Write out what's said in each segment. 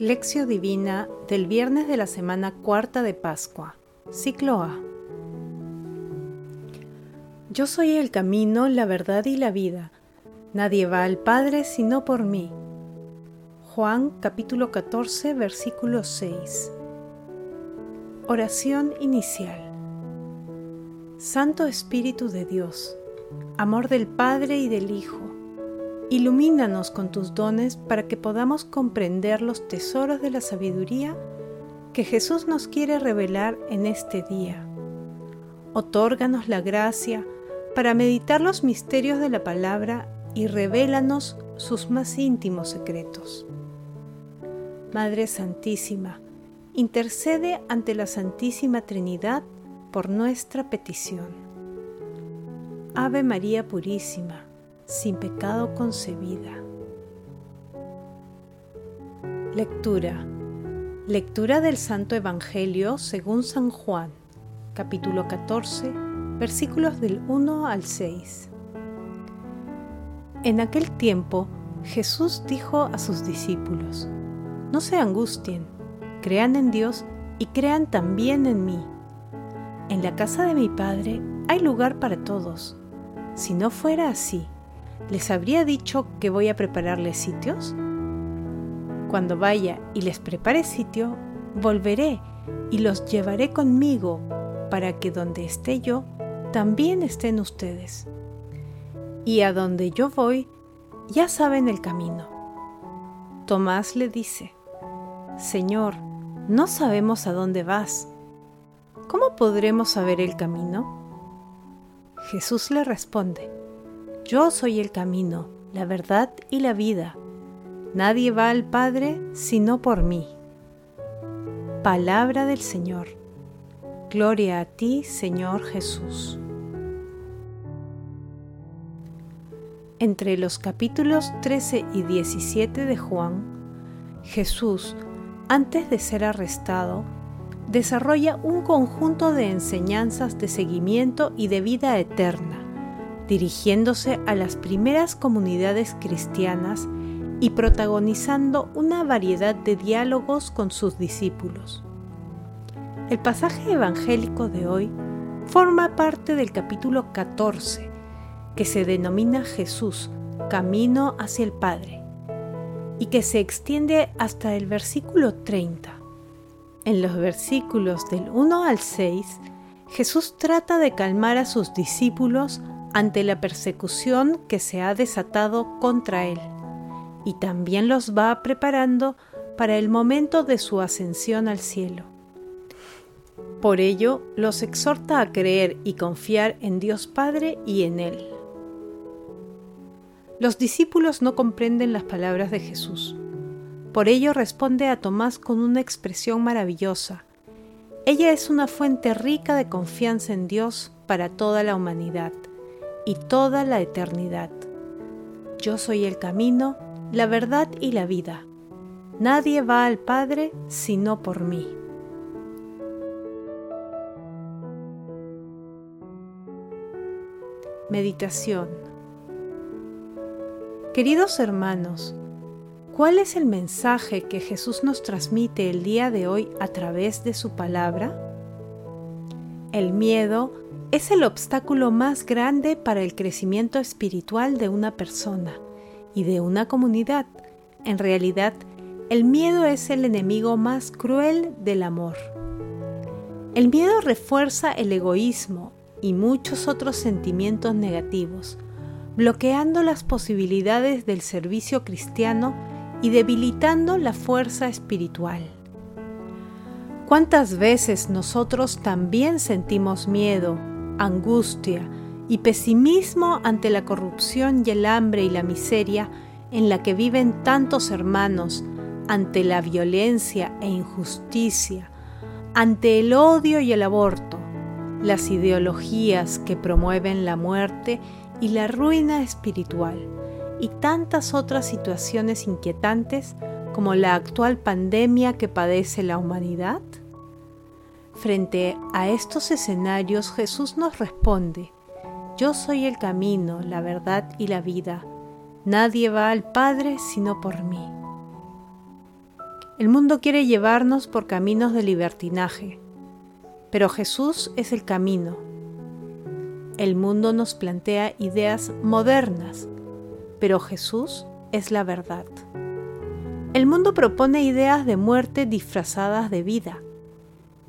Lección Divina del viernes de la semana cuarta de Pascua, ciclo A. Yo soy el camino, la verdad y la vida. Nadie va al Padre sino por mí. Juan capítulo 14 versículo 6. Oración inicial. Santo Espíritu de Dios, amor del Padre y del Hijo Ilumínanos con tus dones para que podamos comprender los tesoros de la sabiduría que Jesús nos quiere revelar en este día. Otórganos la gracia para meditar los misterios de la palabra y revélanos sus más íntimos secretos. Madre Santísima, intercede ante la Santísima Trinidad por nuestra petición. Ave María Purísima, sin pecado concebida. Lectura. Lectura del Santo Evangelio según San Juan, capítulo 14, versículos del 1 al 6. En aquel tiempo Jesús dijo a sus discípulos, No se angustien, crean en Dios y crean también en mí. En la casa de mi Padre hay lugar para todos. Si no fuera así, ¿les habría dicho que voy a prepararles sitios? Cuando vaya y les prepare sitio, volveré y los llevaré conmigo para que donde esté yo, también estén ustedes. Y a donde yo voy, ya saben el camino. Tomás le dice, Señor, no sabemos a dónde vas. ¿Cómo podremos saber el camino? Jesús le responde, yo soy el camino, la verdad y la vida. Nadie va al Padre sino por mí. Palabra del Señor. Gloria a ti, Señor Jesús. Entre los capítulos 13 y 17 de Juan, Jesús, antes de ser arrestado, desarrolla un conjunto de enseñanzas de seguimiento y de vida eterna dirigiéndose a las primeras comunidades cristianas y protagonizando una variedad de diálogos con sus discípulos. El pasaje evangélico de hoy forma parte del capítulo 14, que se denomina Jesús, Camino hacia el Padre, y que se extiende hasta el versículo 30. En los versículos del 1 al 6, Jesús trata de calmar a sus discípulos ante la persecución que se ha desatado contra él, y también los va preparando para el momento de su ascensión al cielo. Por ello, los exhorta a creer y confiar en Dios Padre y en Él. Los discípulos no comprenden las palabras de Jesús. Por ello responde a Tomás con una expresión maravillosa. Ella es una fuente rica de confianza en Dios para toda la humanidad y toda la eternidad. Yo soy el camino, la verdad y la vida. Nadie va al Padre sino por mí. Meditación Queridos hermanos, ¿cuál es el mensaje que Jesús nos transmite el día de hoy a través de su palabra? El miedo es el obstáculo más grande para el crecimiento espiritual de una persona y de una comunidad. En realidad, el miedo es el enemigo más cruel del amor. El miedo refuerza el egoísmo y muchos otros sentimientos negativos, bloqueando las posibilidades del servicio cristiano y debilitando la fuerza espiritual. ¿Cuántas veces nosotros también sentimos miedo angustia y pesimismo ante la corrupción y el hambre y la miseria en la que viven tantos hermanos, ante la violencia e injusticia, ante el odio y el aborto, las ideologías que promueven la muerte y la ruina espiritual, y tantas otras situaciones inquietantes como la actual pandemia que padece la humanidad? Frente a estos escenarios Jesús nos responde, Yo soy el camino, la verdad y la vida. Nadie va al Padre sino por mí. El mundo quiere llevarnos por caminos de libertinaje, pero Jesús es el camino. El mundo nos plantea ideas modernas, pero Jesús es la verdad. El mundo propone ideas de muerte disfrazadas de vida,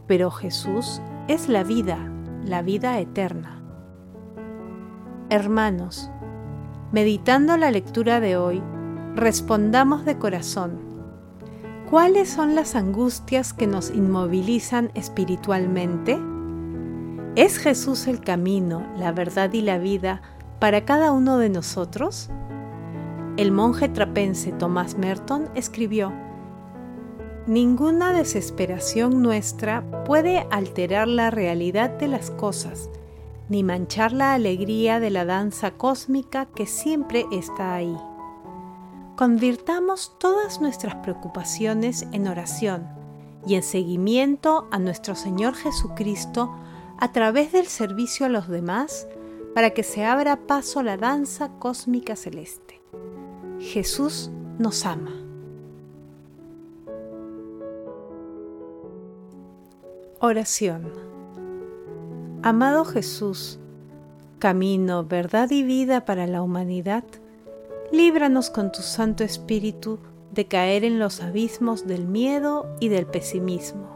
pero Jesús es la vida, la vida eterna. Hermanos, meditando la lectura de hoy, respondamos de corazón. ¿Cuáles son las angustias que nos inmovilizan espiritualmente? ¿Es Jesús el camino, la verdad y la vida para cada uno de nosotros? El monje trapense Tomás Merton escribió, Ninguna desesperación nuestra puede alterar la realidad de las cosas, ni manchar la alegría de la danza cósmica que siempre está ahí. Convirtamos todas nuestras preocupaciones en oración y en seguimiento a nuestro Señor Jesucristo a través del servicio a los demás para que se abra paso la danza cósmica celeste. Jesús nos ama. Oración. Amado Jesús, camino, verdad y vida para la humanidad, líbranos con tu Santo Espíritu de caer en los abismos del miedo y del pesimismo.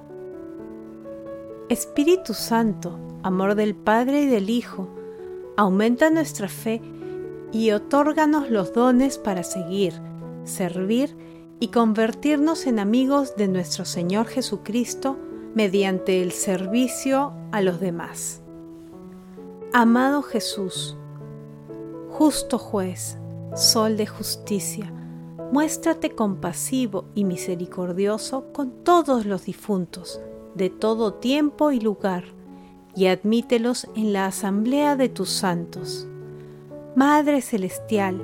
Espíritu Santo, amor del Padre y del Hijo, aumenta nuestra fe y otórganos los dones para seguir, servir y convertirnos en amigos de nuestro Señor Jesucristo mediante el servicio a los demás. Amado Jesús, justo juez, sol de justicia, muéstrate compasivo y misericordioso con todos los difuntos, de todo tiempo y lugar, y admítelos en la asamblea de tus santos Madre Celestial,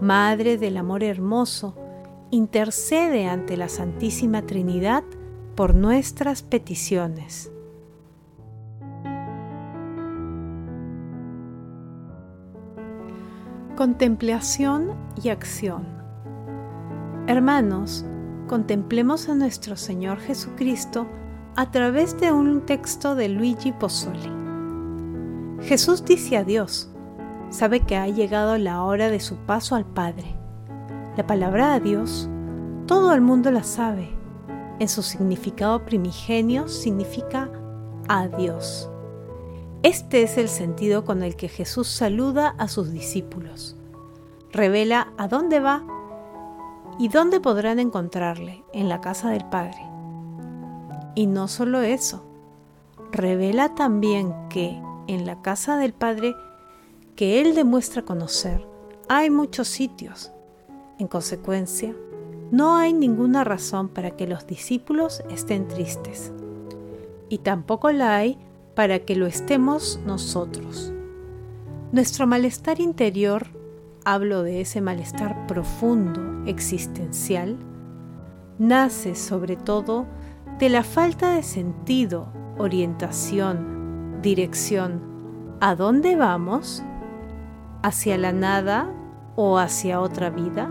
Madre del Amor Hermoso, intercede ante la Santísima Trinidad por nuestras peticiones. Contemplación y acción. Hermanos, contemplemos a nuestro Señor Jesucristo a través de un texto de Luigi Pozzoli. Jesús dice a Dios, sabe que ha llegado la hora de su paso al Padre. La palabra a Dios, todo el mundo la sabe. En su significado primigenio significa a Dios. Este es el sentido con el que Jesús saluda a sus discípulos. Revela a dónde va y dónde podrán encontrarle, en la casa del Padre. Y no solo eso, revela también que en la casa del Padre que Él demuestra conocer, hay muchos sitios. En consecuencia, no hay ninguna razón para que los discípulos estén tristes. Y tampoco la hay para que lo estemos nosotros. Nuestro malestar interior, hablo de ese malestar profundo, existencial, nace sobre todo de la falta de sentido, orientación, dirección. ¿A dónde vamos? Hacia la nada o hacia otra vida,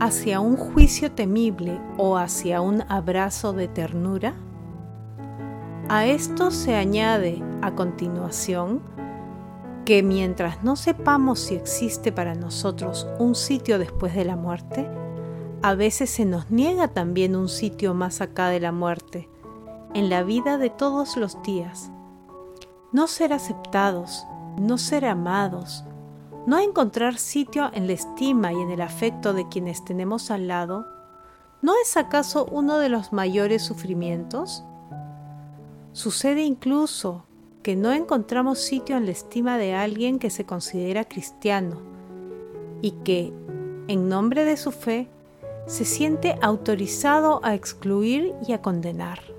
hacia un juicio temible o hacia un abrazo de ternura? A esto se añade a continuación que mientras no sepamos si existe para nosotros un sitio después de la muerte, a veces se nos niega también un sitio más acá de la muerte, en la vida de todos los días. No ser aceptados, no ser amados, ¿No encontrar sitio en la estima y en el afecto de quienes tenemos al lado? ¿No es acaso uno de los mayores sufrimientos? Sucede incluso que no encontramos sitio en la estima de alguien que se considera cristiano y que, en nombre de su fe, se siente autorizado a excluir y a condenar.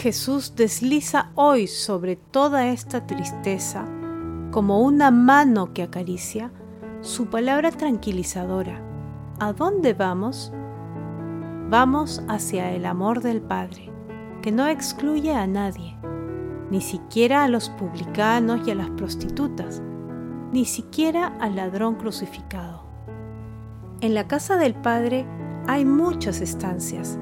Jesús desliza hoy sobre toda esta tristeza, como una mano que acaricia, su palabra tranquilizadora. ¿A dónde vamos? Vamos hacia el amor del Padre, que no excluye a nadie, ni siquiera a los publicanos y a las prostitutas, ni siquiera al ladrón crucificado. En la casa del Padre hay muchas estancias,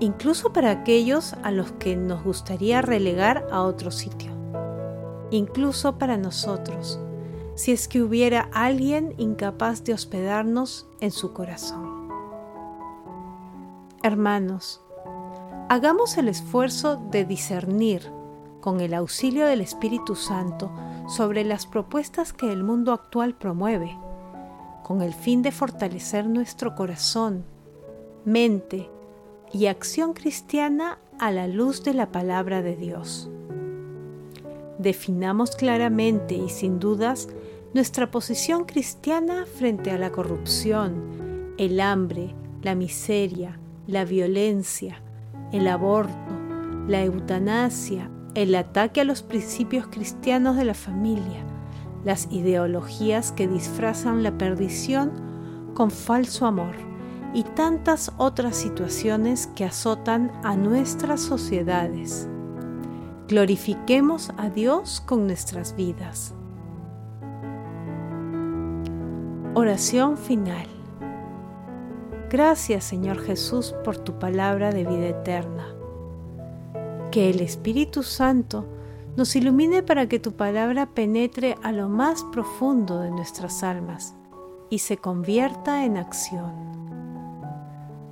incluso para aquellos a los que nos gustaría relegar a otro sitio, incluso para nosotros, si es que hubiera alguien incapaz de hospedarnos en su corazón. Hermanos, hagamos el esfuerzo de discernir, con el auxilio del Espíritu Santo, sobre las propuestas que el mundo actual promueve, con el fin de fortalecer nuestro corazón, mente y acción cristiana a la luz de la palabra de Dios. Definamos claramente y sin dudas nuestra posición cristiana frente a la corrupción, el hambre, la miseria, la violencia, el aborto, la eutanasia, el ataque a los principios cristianos de la familia, las ideologías que disfrazan la perdición con falso amor y tantas otras situaciones que azotan a nuestras sociedades. Glorifiquemos a Dios con nuestras vidas. Oración final. Gracias Señor Jesús por tu palabra de vida eterna. Que el Espíritu Santo nos ilumine para que tu palabra penetre a lo más profundo de nuestras almas y se convierta en acción.